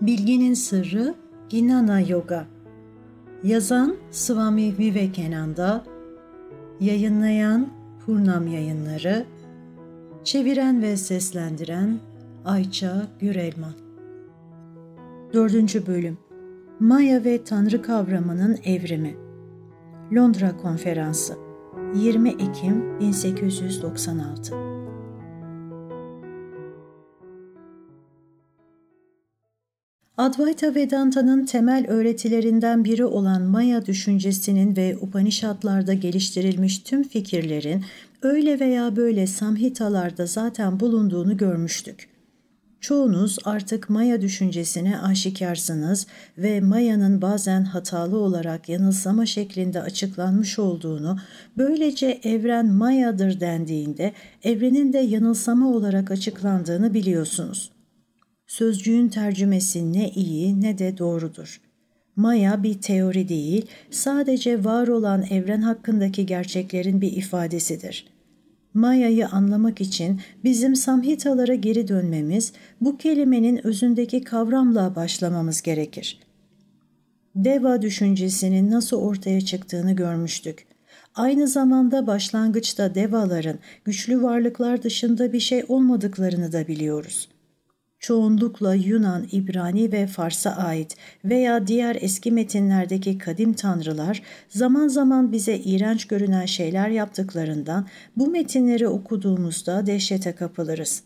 Bilginin Sırrı Ginana Yoga. Yazan Swami Vivekananda. Yayınlayan Purnam Yayınları. Çeviren ve seslendiren Ayça Gürelman. 4. Bölüm. Maya ve Tanrı Kavramının Evrimi. Londra Konferansı. 20 Ekim 1896 Advaita Vedanta'nın temel öğretilerinden biri olan Maya düşüncesinin ve Upanishadlarda geliştirilmiş tüm fikirlerin öyle veya böyle samhitalarda zaten bulunduğunu görmüştük. Çoğunuz artık Maya düşüncesine aşikarsınız ve Maya'nın bazen hatalı olarak yanılsama şeklinde açıklanmış olduğunu, böylece evren Maya'dır dendiğinde evrenin de yanılsama olarak açıklandığını biliyorsunuz.'' Sözcüğün tercümesi ne iyi ne de doğrudur. Maya bir teori değil, sadece var olan evren hakkındaki gerçeklerin bir ifadesidir. Maya'yı anlamak için bizim samhitalara geri dönmemiz, bu kelimenin özündeki kavramla başlamamız gerekir. Deva düşüncesinin nasıl ortaya çıktığını görmüştük. Aynı zamanda başlangıçta devaların güçlü varlıklar dışında bir şey olmadıklarını da biliyoruz.'' Çoğunlukla Yunan, İbrani ve Fars'a ait veya diğer eski metinlerdeki kadim tanrılar zaman zaman bize iğrenç görünen şeyler yaptıklarından bu metinleri okuduğumuzda dehşete kapılırız.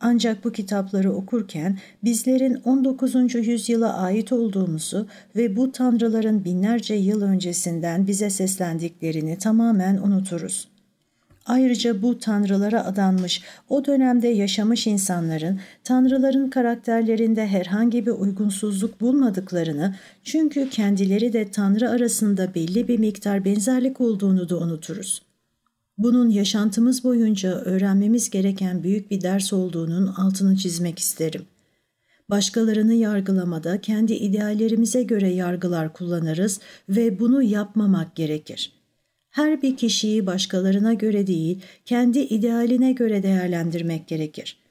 Ancak bu kitapları okurken bizlerin 19. yüzyıla ait olduğumuzu ve bu tanrıların binlerce yıl öncesinden bize seslendiklerini tamamen unuturuz. Ayrıca bu tanrılara adanmış, o dönemde yaşamış insanların tanrıların karakterlerinde herhangi bir uygunsuzluk bulmadıklarını, çünkü kendileri de tanrı arasında belli bir miktar benzerlik olduğunu da unuturuz. Bunun yaşantımız boyunca öğrenmemiz gereken büyük bir ders olduğunun altını çizmek isterim. Başkalarını yargılamada kendi ideallerimize göre yargılar kullanırız ve bunu yapmamak gerekir.'' Her bir kişiyi başkalarına göre değil, kendi idealine göre değerlendirmek gerekir.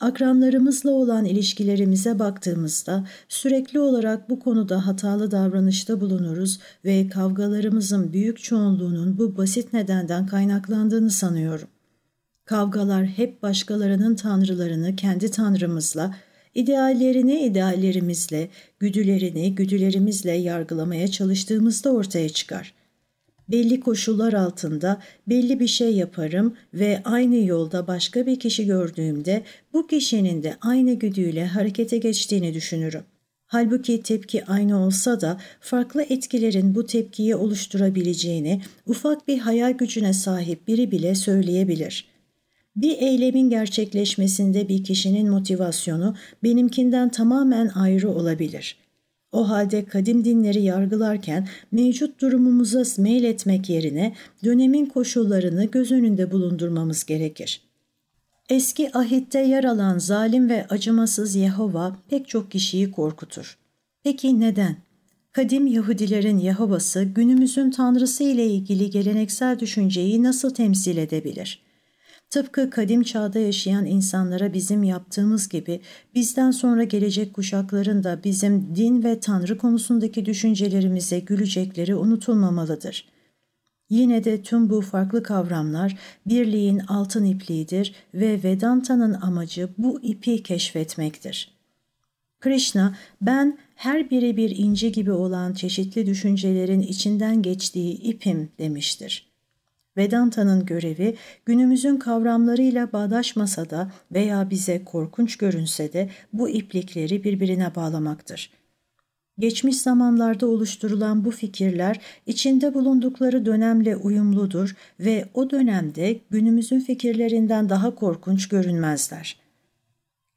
Akranlarımızla olan ilişkilerimize baktığımızda sürekli olarak bu konuda hatalı davranışta bulunuruz ve kavgalarımızın büyük çoğunluğunun bu basit nedenden kaynaklandığını sanıyorum. Kavgalar hep başkalarının tanrılarını kendi tanrımızla, ideallerini ideallerimizle, güdülerini güdülerimizle yargılamaya çalıştığımızda ortaya çıkar.'' Belli koşullar altında belli bir şey yaparım ve aynı yolda başka bir kişi gördüğümde bu kişinin de aynı güdüyle harekete geçtiğini düşünürüm. Halbuki tepki aynı olsa da farklı etkilerin bu tepkiyi oluşturabileceğini ufak bir hayal gücüne sahip biri bile söyleyebilir. Bir eylemin gerçekleşmesinde bir kişinin motivasyonu benimkinden tamamen ayrı olabilir.'' O halde kadim dinleri yargılarken mevcut durumumuza meyletmek yerine dönemin koşullarını göz önünde bulundurmamız gerekir. Eski ahitte yer alan zalim ve acımasız Yehova pek çok kişiyi korkutur. Peki neden? Kadim Yahudilerin Yehova'sı günümüzün tanrısı ile ilgili geleneksel düşünceyi nasıl temsil edebilir? Tıpkı kadim çağda yaşayan insanlara bizim yaptığımız gibi bizden sonra gelecek kuşakların da bizim din ve tanrı konusundaki düşüncelerimize gülecekleri unutulmamalıdır. Yine de tüm bu farklı kavramlar birliğin altın ipliğidir ve Vedanta'nın amacı bu ipi keşfetmektir. Krishna, ben her biri bir ince gibi olan çeşitli düşüncelerin içinden geçtiği ipim demiştir. Vedanta'nın görevi günümüzün kavramlarıyla bağdaşmasa da veya bize korkunç görünse de bu iplikleri birbirine bağlamaktır. Geçmiş zamanlarda oluşturulan bu fikirler içinde bulundukları dönemle uyumludur ve o dönemde günümüzün fikirlerinden daha korkunç görünmezler.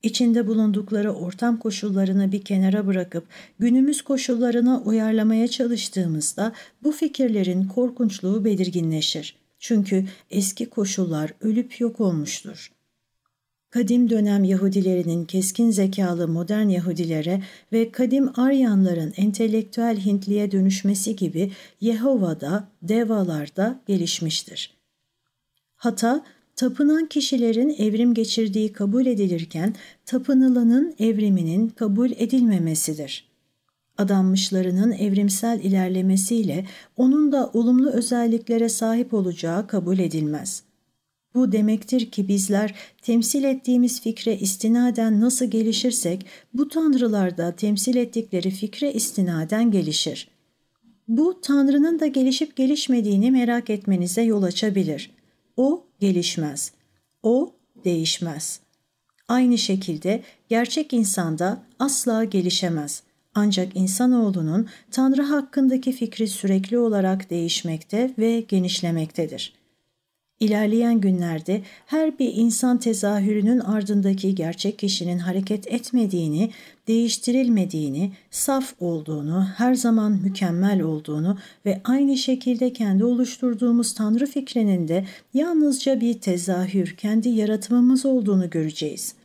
İçinde bulundukları ortam koşullarını bir kenara bırakıp günümüz koşullarına uyarlamaya çalıştığımızda bu fikirlerin korkunçluğu belirginleşir. Çünkü eski koşullar ölüp yok olmuştur. Kadim dönem Yahudilerinin keskin zekalı modern Yahudilere ve kadim Aryanların entelektüel Hintliye dönüşmesi gibi Yehova'da, devalarda gelişmiştir. Hata, Tapınan kişilerin evrim geçirdiği kabul edilirken tapınılanın evriminin kabul edilmemesidir. Adanmışlarının evrimsel ilerlemesiyle onun da olumlu özelliklere sahip olacağı kabul edilmez. Bu demektir ki bizler temsil ettiğimiz fikre istinaden nasıl gelişirsek bu tanrılar da temsil ettikleri fikre istinaden gelişir. Bu tanrının da gelişip gelişmediğini merak etmenize yol açabilir. O gelişmez. O değişmez. Aynı şekilde gerçek insanda asla gelişemez. Ancak insanoğlunun Tanrı hakkındaki fikri sürekli olarak değişmekte ve genişlemektedir. İlerleyen günlerde her bir insan tezahürünün ardındaki gerçek kişinin hareket etmediğini, değiştirilmediğini, saf olduğunu, her zaman mükemmel olduğunu ve aynı şekilde kendi oluşturduğumuz Tanrı fikrinin de yalnızca bir tezahür, kendi yaratımımız olduğunu göreceğiz.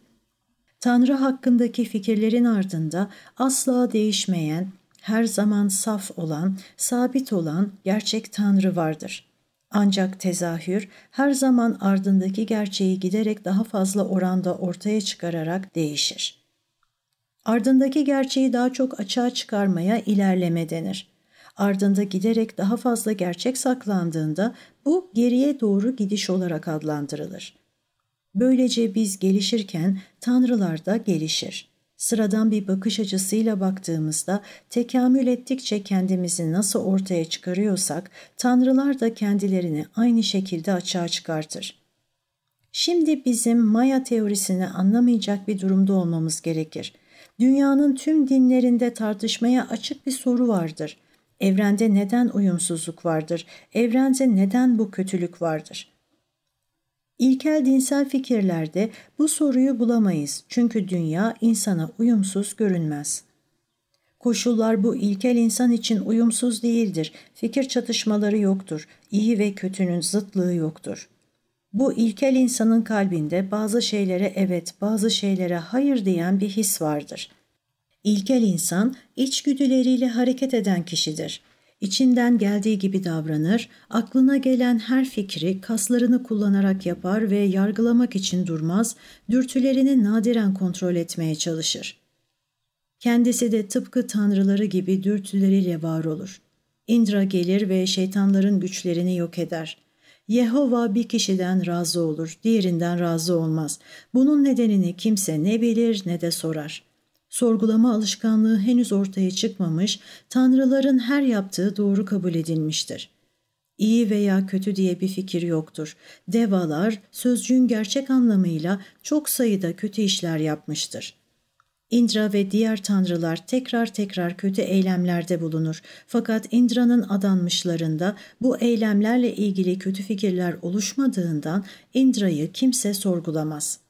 Tanrı hakkındaki fikirlerin ardında asla değişmeyen, her zaman saf olan, sabit olan gerçek Tanrı vardır.'' Ancak tezahür her zaman ardındaki gerçeği giderek daha fazla oranda ortaya çıkararak değişir. Ardındaki gerçeği daha çok açığa çıkarmaya ilerleme denir. Ardında giderek daha fazla gerçek saklandığında bu geriye doğru gidiş olarak adlandırılır. Böylece biz gelişirken tanrılar da gelişir sıradan bir bakış açısıyla baktığımızda tekamül ettikçe kendimizi nasıl ortaya çıkarıyorsak tanrılar da kendilerini aynı şekilde açığa çıkartır. Şimdi bizim Maya teorisini anlamayacak bir durumda olmamız gerekir. Dünyanın tüm dinlerinde tartışmaya açık bir soru vardır. Evrende neden uyumsuzluk vardır? Evrende neden bu kötülük vardır? İlkel dinsel fikirlerde bu soruyu bulamayız çünkü dünya insana uyumsuz görünmez. Koşullar bu ilkel insan için uyumsuz değildir, fikir çatışmaları yoktur, iyi ve kötünün zıtlığı yoktur. Bu ilkel insanın kalbinde bazı şeylere evet, bazı şeylere hayır diyen bir his vardır. İlkel insan içgüdüleriyle hareket eden kişidir. İçinden geldiği gibi davranır, aklına gelen her fikri kaslarını kullanarak yapar ve yargılamak için durmaz, dürtülerini nadiren kontrol etmeye çalışır. Kendisi de tıpkı tanrıları gibi dürtüleriyle var olur. Indra gelir ve şeytanların güçlerini yok eder. Yehova bir kişiden razı olur, diğerinden razı olmaz. Bunun nedenini kimse ne bilir ne de sorar.'' Sorgulama alışkanlığı henüz ortaya çıkmamış, tanrıların her yaptığı doğru kabul edilmiştir. İyi veya kötü diye bir fikir yoktur. Devalar sözcüğün gerçek anlamıyla çok sayıda kötü işler yapmıştır. Indra ve diğer tanrılar tekrar tekrar kötü eylemlerde bulunur. Fakat Indra'nın adanmışlarında bu eylemlerle ilgili kötü fikirler oluşmadığından Indra'yı kimse sorgulamaz.''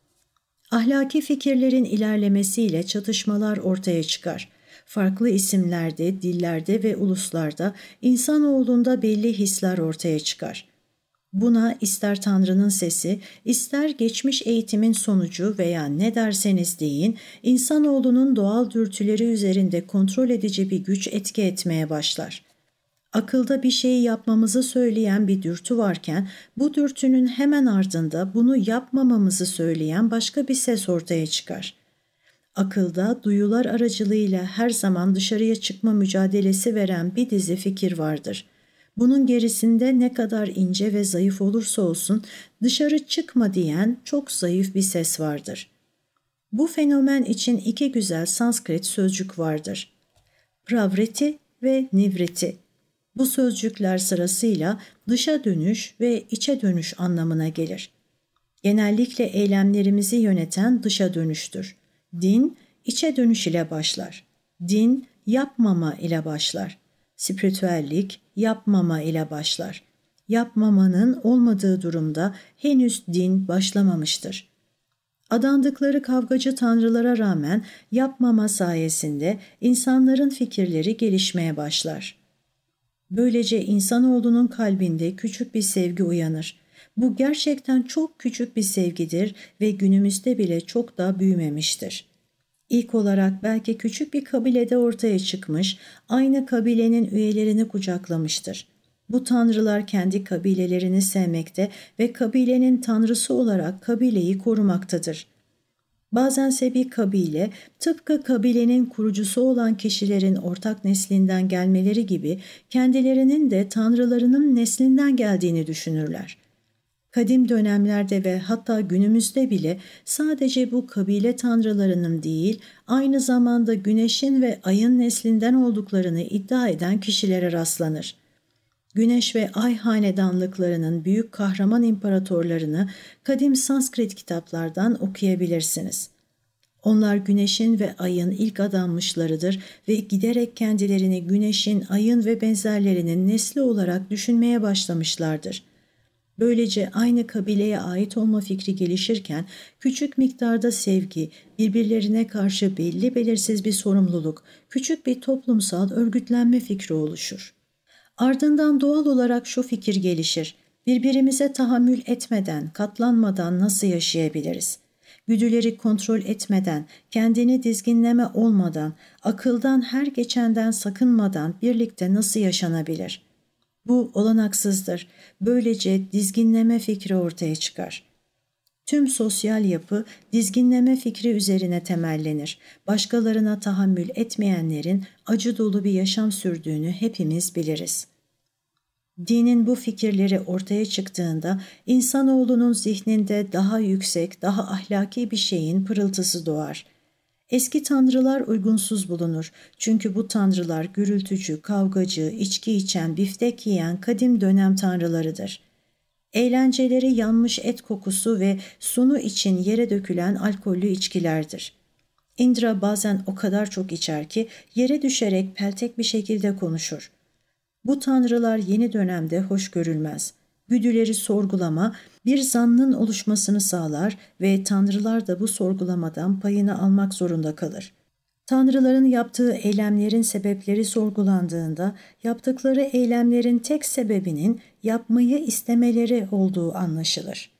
Ahlaki fikirlerin ilerlemesiyle çatışmalar ortaya çıkar. Farklı isimlerde, dillerde ve uluslarda insanoğlunda belli hisler ortaya çıkar. Buna ister Tanrı'nın sesi, ister geçmiş eğitimin sonucu veya ne derseniz deyin, insanoğlunun doğal dürtüleri üzerinde kontrol edici bir güç etki etmeye başlar. Akılda bir şeyi yapmamızı söyleyen bir dürtü varken bu dürtünün hemen ardında bunu yapmamamızı söyleyen başka bir ses ortaya çıkar. Akılda duyular aracılığıyla her zaman dışarıya çıkma mücadelesi veren bir dizi fikir vardır. Bunun gerisinde ne kadar ince ve zayıf olursa olsun dışarı çıkma diyen çok zayıf bir ses vardır. Bu fenomen için iki güzel Sanskrit sözcük vardır. Pravriti ve Nivriti. Bu sözcükler sırasıyla dışa dönüş ve içe dönüş anlamına gelir. Genellikle eylemlerimizi yöneten dışa dönüştür. Din, içe dönüş ile başlar. Din, yapmama ile başlar. Spiritüellik, yapmama ile başlar. Yapmamanın olmadığı durumda henüz din başlamamıştır. Adandıkları kavgacı tanrılara rağmen yapmama sayesinde insanların fikirleri gelişmeye başlar.'' Böylece insanoğlunun kalbinde küçük bir sevgi uyanır. Bu gerçekten çok küçük bir sevgidir ve günümüzde bile çok da büyümemiştir. İlk olarak belki küçük bir kabilede ortaya çıkmış, aynı kabilenin üyelerini kucaklamıştır. Bu tanrılar kendi kabilelerini sevmekte ve kabilenin tanrısı olarak kabileyi korumaktadır. Bazense bir kabile tıpkı kabilenin kurucusu olan kişilerin ortak neslinden gelmeleri gibi kendilerinin de tanrılarının neslinden geldiğini düşünürler. Kadim dönemlerde ve hatta günümüzde bile sadece bu kabile tanrılarının değil, aynı zamanda güneşin ve ayın neslinden olduklarını iddia eden kişilere rastlanır. Güneş ve Ay hanedanlıklarının büyük kahraman imparatorlarını kadim Sanskrit kitaplardan okuyabilirsiniz. Onlar güneşin ve ayın ilk adanmışlarıdır ve giderek kendilerini güneşin, ayın ve benzerlerinin nesli olarak düşünmeye başlamışlardır. Böylece aynı kabileye ait olma fikri gelişirken küçük miktarda sevgi, birbirlerine karşı belli belirsiz bir sorumluluk, küçük bir toplumsal örgütlenme fikri oluşur. Ardından doğal olarak şu fikir gelişir. Birbirimize tahammül etmeden, katlanmadan nasıl yaşayabiliriz? Güdüleri kontrol etmeden, kendini dizginleme olmadan, akıldan her geçenden sakınmadan birlikte nasıl yaşanabilir? Bu olanaksızdır. Böylece dizginleme fikri ortaya çıkar. Tüm sosyal yapı dizginleme fikri üzerine temellenir. Başkalarına tahammül etmeyenlerin acı dolu bir yaşam sürdüğünü hepimiz biliriz. Dinin bu fikirleri ortaya çıktığında insanoğlunun zihninde daha yüksek, daha ahlaki bir şeyin pırıltısı doğar. Eski tanrılar uygunsuz bulunur. Çünkü bu tanrılar gürültücü, kavgacı, içki içen, biftek yiyen kadim dönem tanrılarıdır. Eğlenceleri yanmış et kokusu ve sunu için yere dökülen alkollü içkilerdir. Indra bazen o kadar çok içer ki yere düşerek peltek bir şekilde konuşur. Bu tanrılar yeni dönemde hoş görülmez. Güdüleri sorgulama bir zannın oluşmasını sağlar ve tanrılar da bu sorgulamadan payını almak zorunda kalır. Tanrıların yaptığı eylemlerin sebepleri sorgulandığında yaptıkları eylemlerin tek sebebinin yapmayı istemeleri olduğu anlaşılır.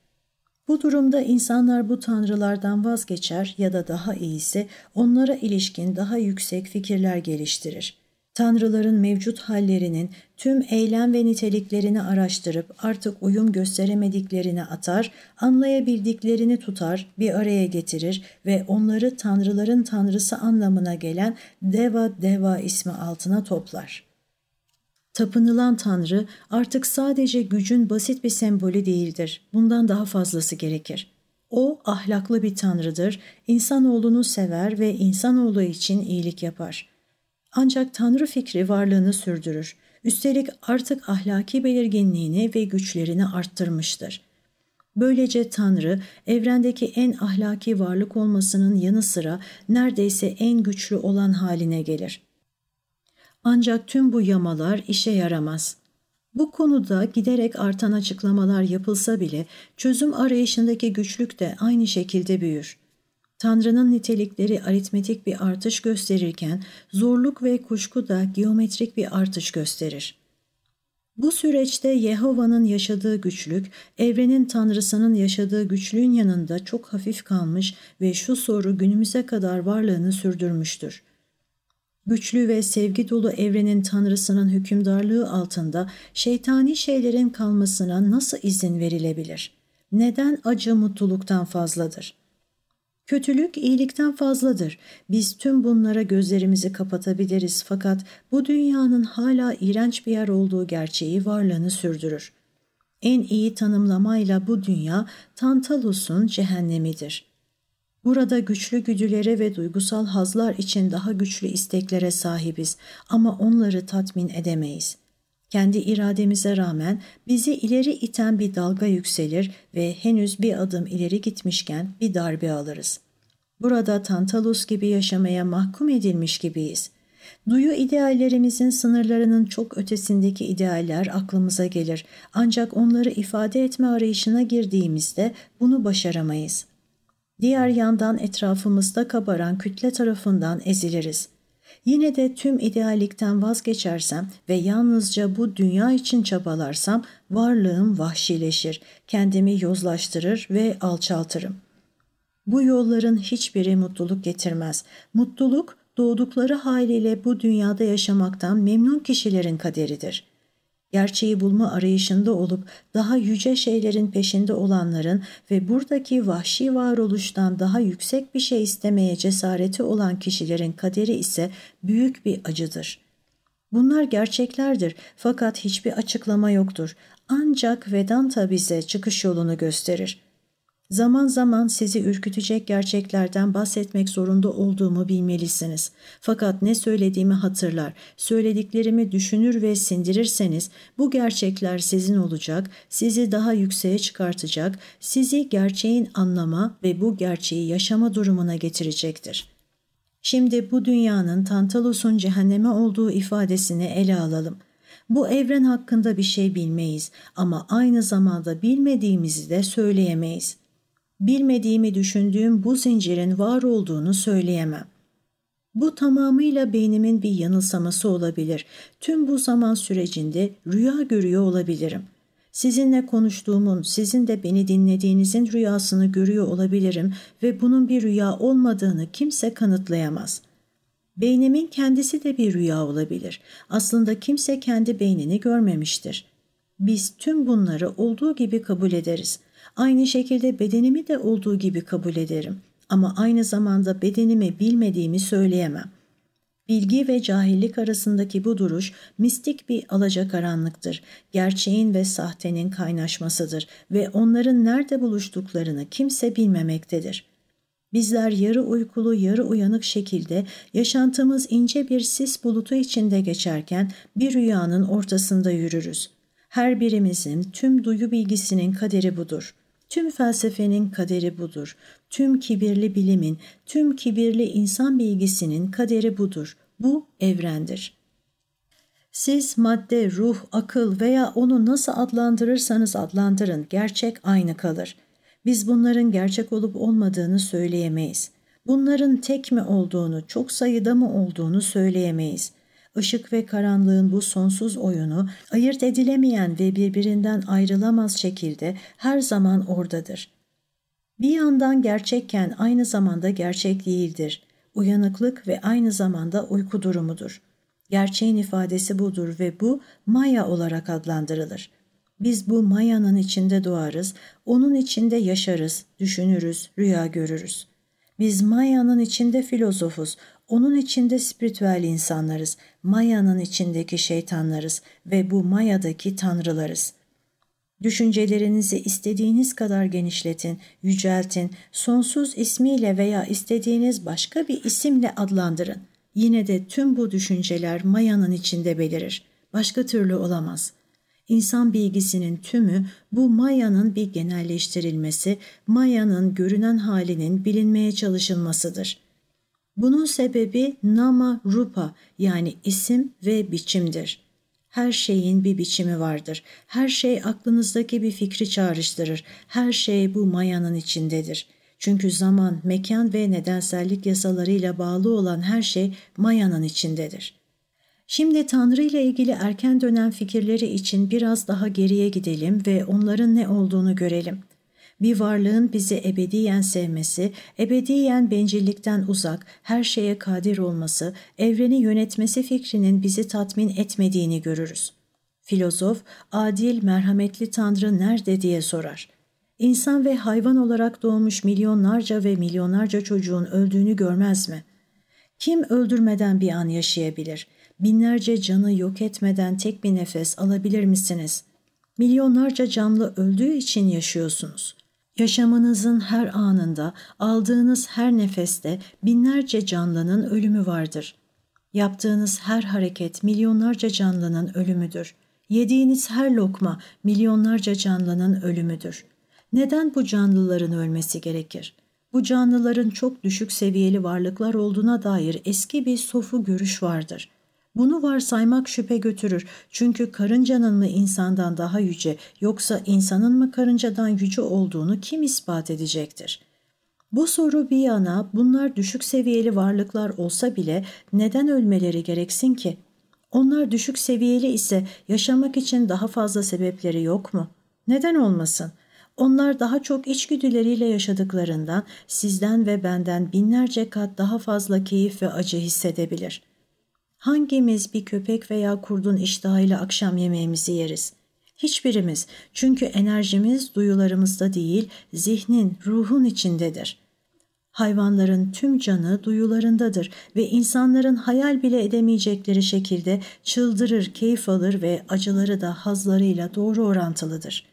Bu durumda insanlar bu tanrılardan vazgeçer ya da daha iyisi onlara ilişkin daha yüksek fikirler geliştirir tanrıların mevcut hallerinin tüm eylem ve niteliklerini araştırıp artık uyum gösteremediklerini atar, anlayabildiklerini tutar, bir araya getirir ve onları tanrıların tanrısı anlamına gelen Deva Deva ismi altına toplar. Tapınılan tanrı artık sadece gücün basit bir sembolü değildir. Bundan daha fazlası gerekir. O ahlaklı bir tanrıdır, insanoğlunu sever ve insanoğlu için iyilik yapar.'' Ancak Tanrı fikri varlığını sürdürür. Üstelik artık ahlaki belirginliğini ve güçlerini arttırmıştır. Böylece Tanrı, evrendeki en ahlaki varlık olmasının yanı sıra neredeyse en güçlü olan haline gelir. Ancak tüm bu yamalar işe yaramaz. Bu konuda giderek artan açıklamalar yapılsa bile çözüm arayışındaki güçlük de aynı şekilde büyür. Tanrı'nın nitelikleri aritmetik bir artış gösterirken zorluk ve kuşku da geometrik bir artış gösterir. Bu süreçte Yehova'nın yaşadığı güçlük, evrenin tanrısının yaşadığı güçlüğün yanında çok hafif kalmış ve şu soru günümüze kadar varlığını sürdürmüştür. Güçlü ve sevgi dolu evrenin tanrısının hükümdarlığı altında şeytani şeylerin kalmasına nasıl izin verilebilir? Neden acı mutluluktan fazladır?'' Kötülük iyilikten fazladır. Biz tüm bunlara gözlerimizi kapatabiliriz fakat bu dünyanın hala iğrenç bir yer olduğu gerçeği varlığını sürdürür. En iyi tanımlamayla bu dünya Tantalus'un cehennemidir. Burada güçlü güdülere ve duygusal hazlar için daha güçlü isteklere sahibiz ama onları tatmin edemeyiz. Kendi irademize rağmen bizi ileri iten bir dalga yükselir ve henüz bir adım ileri gitmişken bir darbe alırız. Burada Tantalus gibi yaşamaya mahkum edilmiş gibiyiz. Duyu ideallerimizin sınırlarının çok ötesindeki idealler aklımıza gelir. Ancak onları ifade etme arayışına girdiğimizde bunu başaramayız. Diğer yandan etrafımızda kabaran kütle tarafından eziliriz. Yine de tüm ideallikten vazgeçersem ve yalnızca bu dünya için çabalarsam varlığım vahşileşir, kendimi yozlaştırır ve alçaltırım. Bu yolların hiçbiri mutluluk getirmez. Mutluluk doğdukları haliyle bu dünyada yaşamaktan memnun kişilerin kaderidir. Gerçeği bulma arayışında olup daha yüce şeylerin peşinde olanların ve buradaki vahşi varoluştan daha yüksek bir şey istemeye cesareti olan kişilerin kaderi ise büyük bir acıdır. Bunlar gerçeklerdir fakat hiçbir açıklama yoktur. Ancak Vedanta bize çıkış yolunu gösterir. Zaman zaman sizi ürkütecek gerçeklerden bahsetmek zorunda olduğumu bilmelisiniz. Fakat ne söylediğimi hatırlar, söylediklerimi düşünür ve sindirirseniz bu gerçekler sizin olacak, sizi daha yükseğe çıkartacak, sizi gerçeğin anlama ve bu gerçeği yaşama durumuna getirecektir. Şimdi bu dünyanın Tantalus'un cehenneme olduğu ifadesini ele alalım. Bu evren hakkında bir şey bilmeyiz ama aynı zamanda bilmediğimizi de söyleyemeyiz bilmediğimi düşündüğüm bu zincirin var olduğunu söyleyemem. Bu tamamıyla beynimin bir yanılsaması olabilir. Tüm bu zaman sürecinde rüya görüyor olabilirim. Sizinle konuştuğumun, sizin de beni dinlediğinizin rüyasını görüyor olabilirim ve bunun bir rüya olmadığını kimse kanıtlayamaz. Beynimin kendisi de bir rüya olabilir. Aslında kimse kendi beynini görmemiştir. Biz tüm bunları olduğu gibi kabul ederiz. Aynı şekilde bedenimi de olduğu gibi kabul ederim. Ama aynı zamanda bedenimi bilmediğimi söyleyemem. Bilgi ve cahillik arasındaki bu duruş mistik bir alacakaranlıktır. Gerçeğin ve sahtenin kaynaşmasıdır ve onların nerede buluştuklarını kimse bilmemektedir. Bizler yarı uykulu, yarı uyanık şekilde yaşantımız ince bir sis bulutu içinde geçerken bir rüyanın ortasında yürürüz. Her birimizin tüm duyu bilgisinin kaderi budur. Tüm felsefenin kaderi budur. Tüm kibirli bilimin, tüm kibirli insan bilgisinin kaderi budur. Bu evrendir. Siz madde, ruh, akıl veya onu nasıl adlandırırsanız adlandırın gerçek aynı kalır. Biz bunların gerçek olup olmadığını söyleyemeyiz. Bunların tek mi olduğunu, çok sayıda mı olduğunu söyleyemeyiz.'' Işık ve karanlığın bu sonsuz oyunu ayırt edilemeyen ve birbirinden ayrılamaz şekilde her zaman oradadır. Bir yandan gerçekken aynı zamanda gerçek değildir. Uyanıklık ve aynı zamanda uyku durumudur. Gerçeğin ifadesi budur ve bu Maya olarak adlandırılır. Biz bu Maya'nın içinde doğarız, onun içinde yaşarız, düşünürüz, rüya görürüz. Biz Maya'nın içinde filozofuz, onun içinde spiritüel insanlarız, Maya'nın içindeki şeytanlarız ve bu Maya'daki tanrılarız. Düşüncelerinizi istediğiniz kadar genişletin, yüceltin, sonsuz ismiyle veya istediğiniz başka bir isimle adlandırın. Yine de tüm bu düşünceler Maya'nın içinde belirir. Başka türlü olamaz.'' İnsan bilgisinin tümü bu Maya'nın bir genelleştirilmesi, Maya'nın görünen halinin bilinmeye çalışılmasıdır. Bunun sebebi nama rupa yani isim ve biçimdir. Her şeyin bir biçimi vardır. Her şey aklınızdaki bir fikri çağrıştırır. Her şey bu mayanın içindedir. Çünkü zaman, mekan ve nedensellik yasalarıyla bağlı olan her şey mayanın içindedir. Şimdi Tanrı ile ilgili erken dönem fikirleri için biraz daha geriye gidelim ve onların ne olduğunu görelim bir varlığın bizi ebediyen sevmesi, ebediyen bencillikten uzak, her şeye kadir olması, evreni yönetmesi fikrinin bizi tatmin etmediğini görürüz. Filozof, adil, merhametli Tanrı nerede diye sorar. İnsan ve hayvan olarak doğmuş milyonlarca ve milyonlarca çocuğun öldüğünü görmez mi? Kim öldürmeden bir an yaşayabilir? Binlerce canı yok etmeden tek bir nefes alabilir misiniz? Milyonlarca canlı öldüğü için yaşıyorsunuz. Yaşamınızın her anında, aldığınız her nefeste binlerce canlının ölümü vardır. Yaptığınız her hareket milyonlarca canlının ölümüdür. Yediğiniz her lokma milyonlarca canlının ölümüdür. Neden bu canlıların ölmesi gerekir? Bu canlıların çok düşük seviyeli varlıklar olduğuna dair eski bir sofu görüş vardır. Bunu varsaymak şüphe götürür. Çünkü karıncanın mı insandan daha yüce yoksa insanın mı karıncadan yüce olduğunu kim ispat edecektir? Bu soru bir yana bunlar düşük seviyeli varlıklar olsa bile neden ölmeleri gereksin ki? Onlar düşük seviyeli ise yaşamak için daha fazla sebepleri yok mu? Neden olmasın? Onlar daha çok içgüdüleriyle yaşadıklarından sizden ve benden binlerce kat daha fazla keyif ve acı hissedebilir.'' Hangimiz bir köpek veya kurdun iştahıyla akşam yemeğimizi yeriz? Hiçbirimiz. Çünkü enerjimiz duyularımızda değil, zihnin, ruhun içindedir. Hayvanların tüm canı duyularındadır ve insanların hayal bile edemeyecekleri şekilde çıldırır, keyif alır ve acıları da hazlarıyla doğru orantılıdır.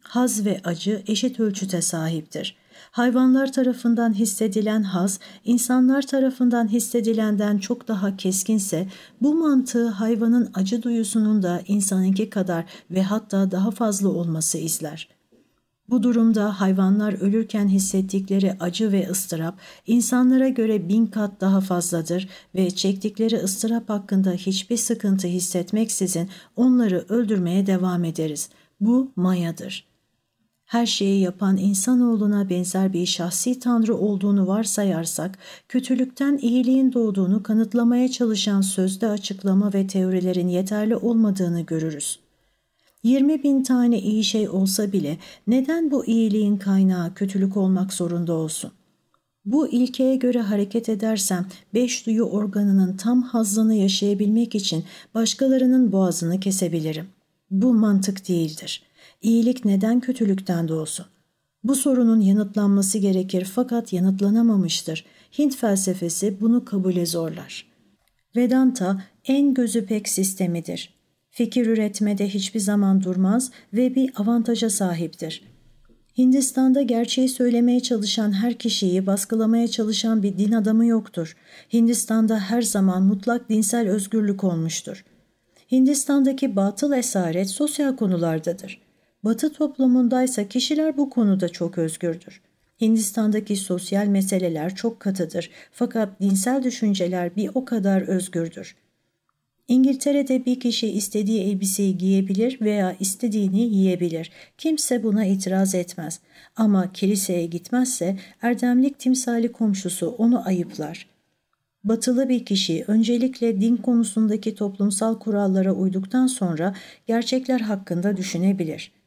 Haz ve acı eşit ölçüte sahiptir. Hayvanlar tarafından hissedilen haz, insanlar tarafından hissedilenden çok daha keskinse, bu mantığı hayvanın acı duyusunun da insanınki kadar ve hatta daha fazla olması izler.'' Bu durumda hayvanlar ölürken hissettikleri acı ve ıstırap insanlara göre bin kat daha fazladır ve çektikleri ıstırap hakkında hiçbir sıkıntı hissetmeksizin onları öldürmeye devam ederiz. Bu mayadır. Her şeyi yapan insanoğluna benzer bir şahsi tanrı olduğunu varsayarsak, kötülükten iyiliğin doğduğunu kanıtlamaya çalışan sözde açıklama ve teorilerin yeterli olmadığını görürüz. 20 bin tane iyi şey olsa bile neden bu iyiliğin kaynağı kötülük olmak zorunda olsun? Bu ilkeye göre hareket edersem beş duyu organının tam hazzını yaşayabilmek için başkalarının boğazını kesebilirim. Bu mantık değildir. İyilik neden kötülükten doğsun? Bu sorunun yanıtlanması gerekir fakat yanıtlanamamıştır. Hint felsefesi bunu kabule zorlar. Vedanta en gözü pek sistemidir fikir üretmede hiçbir zaman durmaz ve bir avantaja sahiptir. Hindistan'da gerçeği söylemeye çalışan her kişiyi baskılamaya çalışan bir din adamı yoktur. Hindistan'da her zaman mutlak dinsel özgürlük olmuştur. Hindistan'daki batıl esaret sosyal konulardadır. Batı toplumundaysa kişiler bu konuda çok özgürdür. Hindistan'daki sosyal meseleler çok katıdır fakat dinsel düşünceler bir o kadar özgürdür. İngiltere'de bir kişi istediği elbiseyi giyebilir veya istediğini yiyebilir. Kimse buna itiraz etmez. Ama kiliseye gitmezse erdemlik timsali komşusu onu ayıplar. Batılı bir kişi öncelikle din konusundaki toplumsal kurallara uyduktan sonra gerçekler hakkında düşünebilir.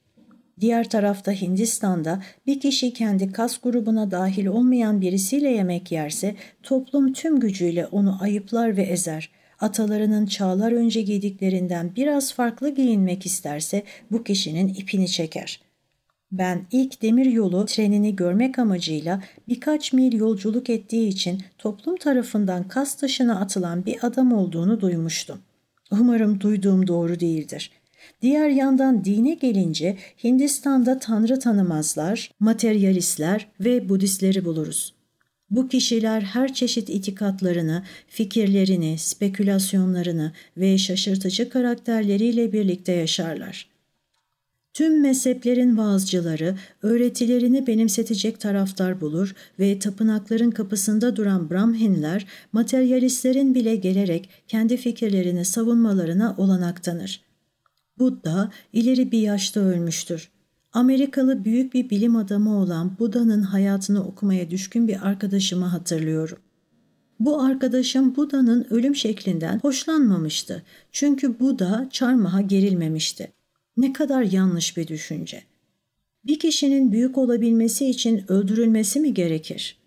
Diğer tarafta Hindistan'da bir kişi kendi kas grubuna dahil olmayan birisiyle yemek yerse toplum tüm gücüyle onu ayıplar ve ezer.'' atalarının çağlar önce giydiklerinden biraz farklı giyinmek isterse bu kişinin ipini çeker. Ben ilk demir yolu trenini görmek amacıyla birkaç mil yolculuk ettiği için toplum tarafından kas taşına atılan bir adam olduğunu duymuştum. Umarım duyduğum doğru değildir. Diğer yandan dine gelince Hindistan'da tanrı tanımazlar, materyalistler ve Budistleri buluruz. Bu kişiler her çeşit itikatlarını, fikirlerini, spekülasyonlarını ve şaşırtıcı karakterleriyle birlikte yaşarlar. Tüm mezheplerin vaazcıları öğretilerini benimsetecek taraftar bulur ve tapınakların kapısında duran Brahminler materyalistlerin bile gelerek kendi fikirlerini savunmalarına olanak tanır. Buddha ileri bir yaşta ölmüştür. Amerikalı büyük bir bilim adamı olan Buda'nın hayatını okumaya düşkün bir arkadaşımı hatırlıyorum. Bu arkadaşım Buda'nın ölüm şeklinden hoşlanmamıştı. Çünkü Buda çarmıha gerilmemişti. Ne kadar yanlış bir düşünce. Bir kişinin büyük olabilmesi için öldürülmesi mi gerekir?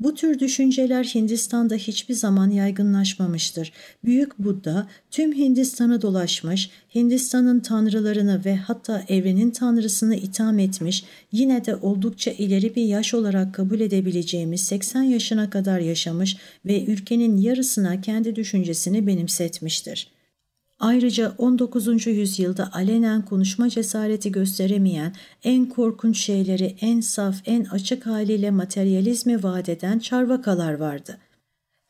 Bu tür düşünceler Hindistan'da hiçbir zaman yaygınlaşmamıştır. Büyük Buddha tüm Hindistan'ı dolaşmış, Hindistan'ın tanrılarını ve hatta evrenin tanrısını itham etmiş, yine de oldukça ileri bir yaş olarak kabul edebileceğimiz 80 yaşına kadar yaşamış ve ülkenin yarısına kendi düşüncesini benimsetmiştir. Ayrıca 19. yüzyılda alenen konuşma cesareti gösteremeyen, en korkunç şeyleri en saf, en açık haliyle materyalizmi vaat eden çarvakalar vardı.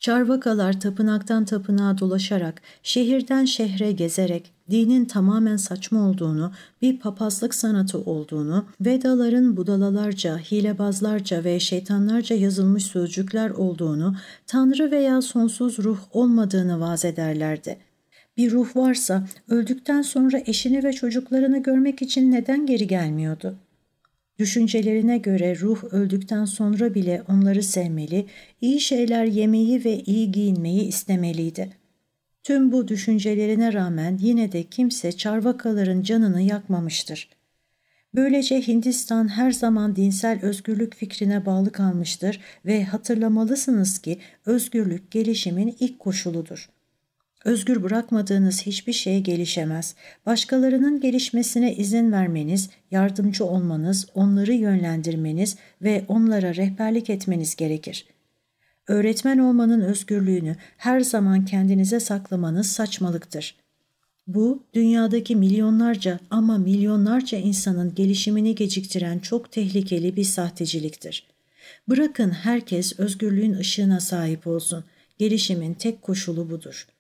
Çarvakalar tapınaktan tapınağa dolaşarak, şehirden şehre gezerek, dinin tamamen saçma olduğunu, bir papazlık sanatı olduğunu, Vedaların budalalarca, hilebazlarca ve şeytanlarca yazılmış sözcükler olduğunu, tanrı veya sonsuz ruh olmadığını vaaz ederlerdi. Bir ruh varsa öldükten sonra eşini ve çocuklarını görmek için neden geri gelmiyordu? Düşüncelerine göre ruh öldükten sonra bile onları sevmeli, iyi şeyler yemeyi ve iyi giyinmeyi istemeliydi. Tüm bu düşüncelerine rağmen yine de kimse çarvakaların canını yakmamıştır. Böylece Hindistan her zaman dinsel özgürlük fikrine bağlı kalmıştır ve hatırlamalısınız ki özgürlük gelişimin ilk koşuludur. Özgür bırakmadığınız hiçbir şey gelişemez. Başkalarının gelişmesine izin vermeniz, yardımcı olmanız, onları yönlendirmeniz ve onlara rehberlik etmeniz gerekir. Öğretmen olmanın özgürlüğünü her zaman kendinize saklamanız saçmalıktır. Bu, dünyadaki milyonlarca ama milyonlarca insanın gelişimini geciktiren çok tehlikeli bir sahteciliktir. Bırakın herkes özgürlüğün ışığına sahip olsun. Gelişimin tek koşulu budur.''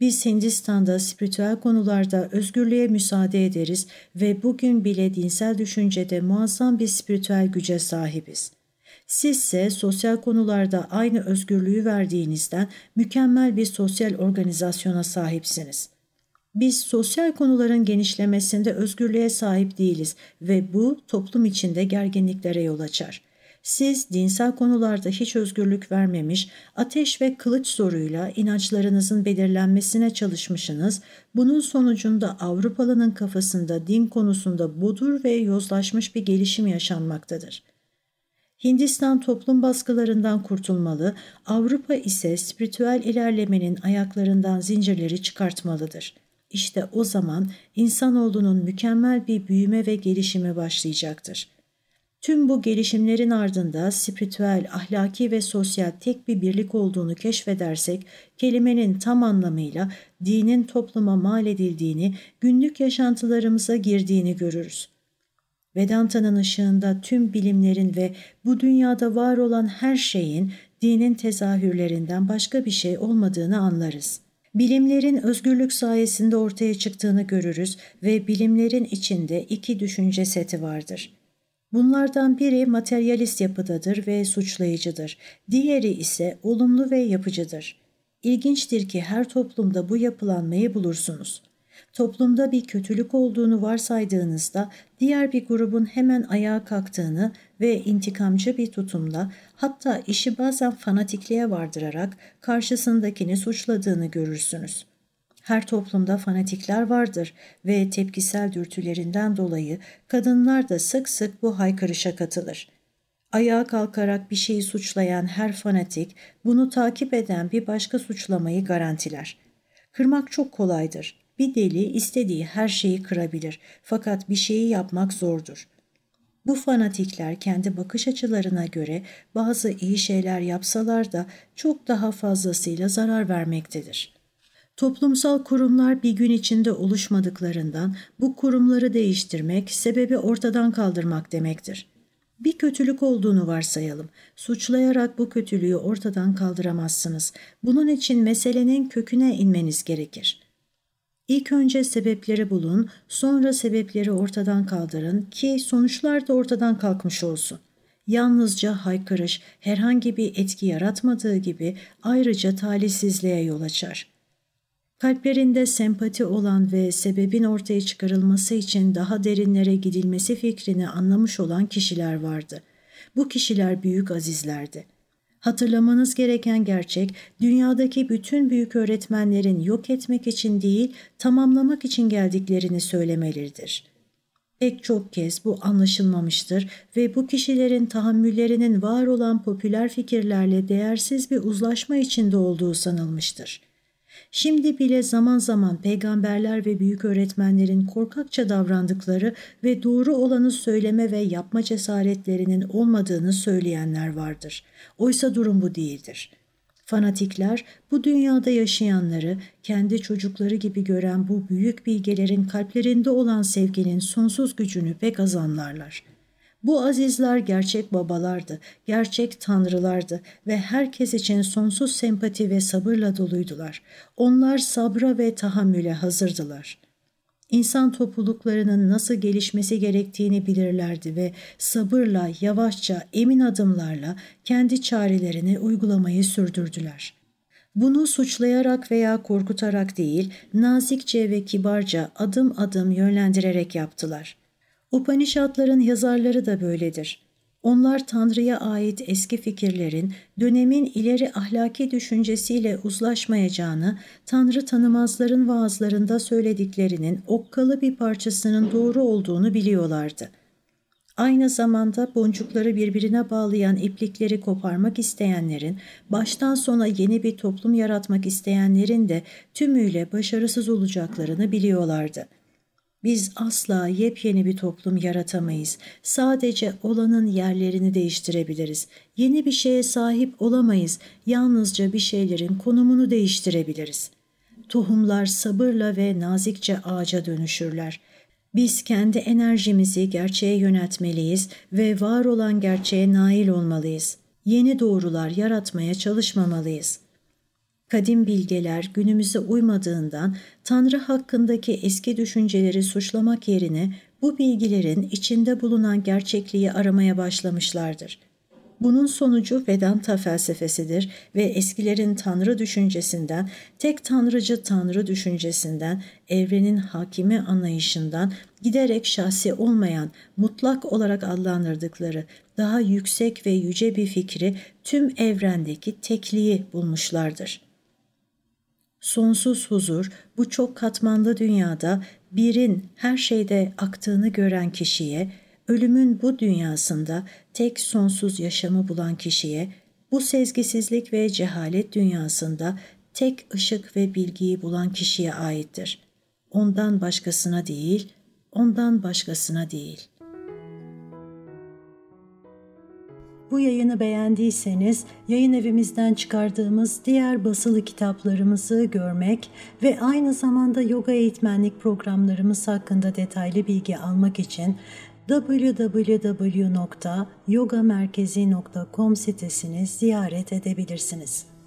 Biz Hindistan'da spiritüel konularda özgürlüğe müsaade ederiz ve bugün bile dinsel düşüncede muazzam bir spiritüel güce sahibiz. Sizse sosyal konularda aynı özgürlüğü verdiğinizden mükemmel bir sosyal organizasyona sahipsiniz. Biz sosyal konuların genişlemesinde özgürlüğe sahip değiliz ve bu toplum içinde gerginliklere yol açar. Siz dinsel konularda hiç özgürlük vermemiş, ateş ve kılıç zoruyla inançlarınızın belirlenmesine çalışmışsınız. Bunun sonucunda Avrupalının kafasında din konusunda bodur ve yozlaşmış bir gelişim yaşanmaktadır. Hindistan toplum baskılarından kurtulmalı, Avrupa ise spiritüel ilerlemenin ayaklarından zincirleri çıkartmalıdır. İşte o zaman insanoğlunun mükemmel bir büyüme ve gelişimi başlayacaktır.'' Tüm bu gelişimlerin ardında spiritüel, ahlaki ve sosyal tek bir birlik olduğunu keşfedersek, kelimenin tam anlamıyla dinin topluma mal edildiğini, günlük yaşantılarımıza girdiğini görürüz. Vedanta'nın ışığında tüm bilimlerin ve bu dünyada var olan her şeyin dinin tezahürlerinden başka bir şey olmadığını anlarız. Bilimlerin özgürlük sayesinde ortaya çıktığını görürüz ve bilimlerin içinde iki düşünce seti vardır.'' Bunlardan biri materyalist yapıdadır ve suçlayıcıdır. Diğeri ise olumlu ve yapıcıdır. İlginçtir ki her toplumda bu yapılanmayı bulursunuz. Toplumda bir kötülük olduğunu varsaydığınızda diğer bir grubun hemen ayağa kalktığını ve intikamcı bir tutumla hatta işi bazen fanatikliğe vardırarak karşısındakini suçladığını görürsünüz. Her toplumda fanatikler vardır ve tepkisel dürtülerinden dolayı kadınlar da sık sık bu haykırışa katılır. Ayağa kalkarak bir şeyi suçlayan her fanatik bunu takip eden bir başka suçlamayı garantiler. Kırmak çok kolaydır. Bir deli istediği her şeyi kırabilir fakat bir şeyi yapmak zordur. Bu fanatikler kendi bakış açılarına göre bazı iyi şeyler yapsalar da çok daha fazlasıyla zarar vermektedir. Toplumsal kurumlar bir gün içinde oluşmadıklarından bu kurumları değiştirmek, sebebi ortadan kaldırmak demektir. Bir kötülük olduğunu varsayalım. Suçlayarak bu kötülüğü ortadan kaldıramazsınız. Bunun için meselenin köküne inmeniz gerekir. İlk önce sebepleri bulun, sonra sebepleri ortadan kaldırın ki sonuçlar da ortadan kalkmış olsun. Yalnızca haykırış herhangi bir etki yaratmadığı gibi ayrıca talihsizliğe yol açar.'' Kalplerinde sempati olan ve sebebin ortaya çıkarılması için daha derinlere gidilmesi fikrini anlamış olan kişiler vardı. Bu kişiler büyük azizlerdi. Hatırlamanız gereken gerçek, dünyadaki bütün büyük öğretmenlerin yok etmek için değil, tamamlamak için geldiklerini söylemeleridir. Pek çok kez bu anlaşılmamıştır ve bu kişilerin tahammüllerinin var olan popüler fikirlerle değersiz bir uzlaşma içinde olduğu sanılmıştır. Şimdi bile zaman zaman peygamberler ve büyük öğretmenlerin korkakça davrandıkları ve doğru olanı söyleme ve yapma cesaretlerinin olmadığını söyleyenler vardır. Oysa durum bu değildir. Fanatikler bu dünyada yaşayanları kendi çocukları gibi gören bu büyük bilgelerin kalplerinde olan sevginin sonsuz gücünü pek az anlarlar.'' Bu azizler gerçek babalardı, gerçek tanrılardı ve herkes için sonsuz sempati ve sabırla doluydular. Onlar sabra ve tahammüle hazırdılar. İnsan topluluklarının nasıl gelişmesi gerektiğini bilirlerdi ve sabırla, yavaşça, emin adımlarla kendi çarelerini uygulamayı sürdürdüler. Bunu suçlayarak veya korkutarak değil, nazikçe ve kibarca adım adım yönlendirerek yaptılar. Upanishadların yazarları da böyledir. Onlar Tanrı'ya ait eski fikirlerin dönemin ileri ahlaki düşüncesiyle uzlaşmayacağını, Tanrı tanımazların vaazlarında söylediklerinin okkalı bir parçasının doğru olduğunu biliyorlardı. Aynı zamanda boncukları birbirine bağlayan iplikleri koparmak isteyenlerin, baştan sona yeni bir toplum yaratmak isteyenlerin de tümüyle başarısız olacaklarını biliyorlardı. Biz asla yepyeni bir toplum yaratamayız. Sadece olanın yerlerini değiştirebiliriz. Yeni bir şeye sahip olamayız. Yalnızca bir şeylerin konumunu değiştirebiliriz. Tohumlar sabırla ve nazikçe ağaca dönüşürler. Biz kendi enerjimizi gerçeğe yöneltmeliyiz ve var olan gerçeğe nail olmalıyız. Yeni doğrular yaratmaya çalışmamalıyız.'' Kadim bilgeler günümüze uymadığından Tanrı hakkındaki eski düşünceleri suçlamak yerine bu bilgilerin içinde bulunan gerçekliği aramaya başlamışlardır. Bunun sonucu Vedanta felsefesidir ve eskilerin Tanrı düşüncesinden, tek tanrıcı Tanrı düşüncesinden, evrenin hakimi anlayışından giderek şahsi olmayan, mutlak olarak adlandırdıkları daha yüksek ve yüce bir fikri tüm evrendeki tekliği bulmuşlardır.'' Sonsuz huzur bu çok katmanlı dünyada birin her şeyde aktığını gören kişiye, ölümün bu dünyasında tek sonsuz yaşamı bulan kişiye, bu sezgisizlik ve cehalet dünyasında tek ışık ve bilgiyi bulan kişiye aittir. Ondan başkasına değil, ondan başkasına değil.'' Bu yayını beğendiyseniz yayın evimizden çıkardığımız diğer basılı kitaplarımızı görmek ve aynı zamanda yoga eğitmenlik programlarımız hakkında detaylı bilgi almak için www.yogamerkezi.com sitesini ziyaret edebilirsiniz.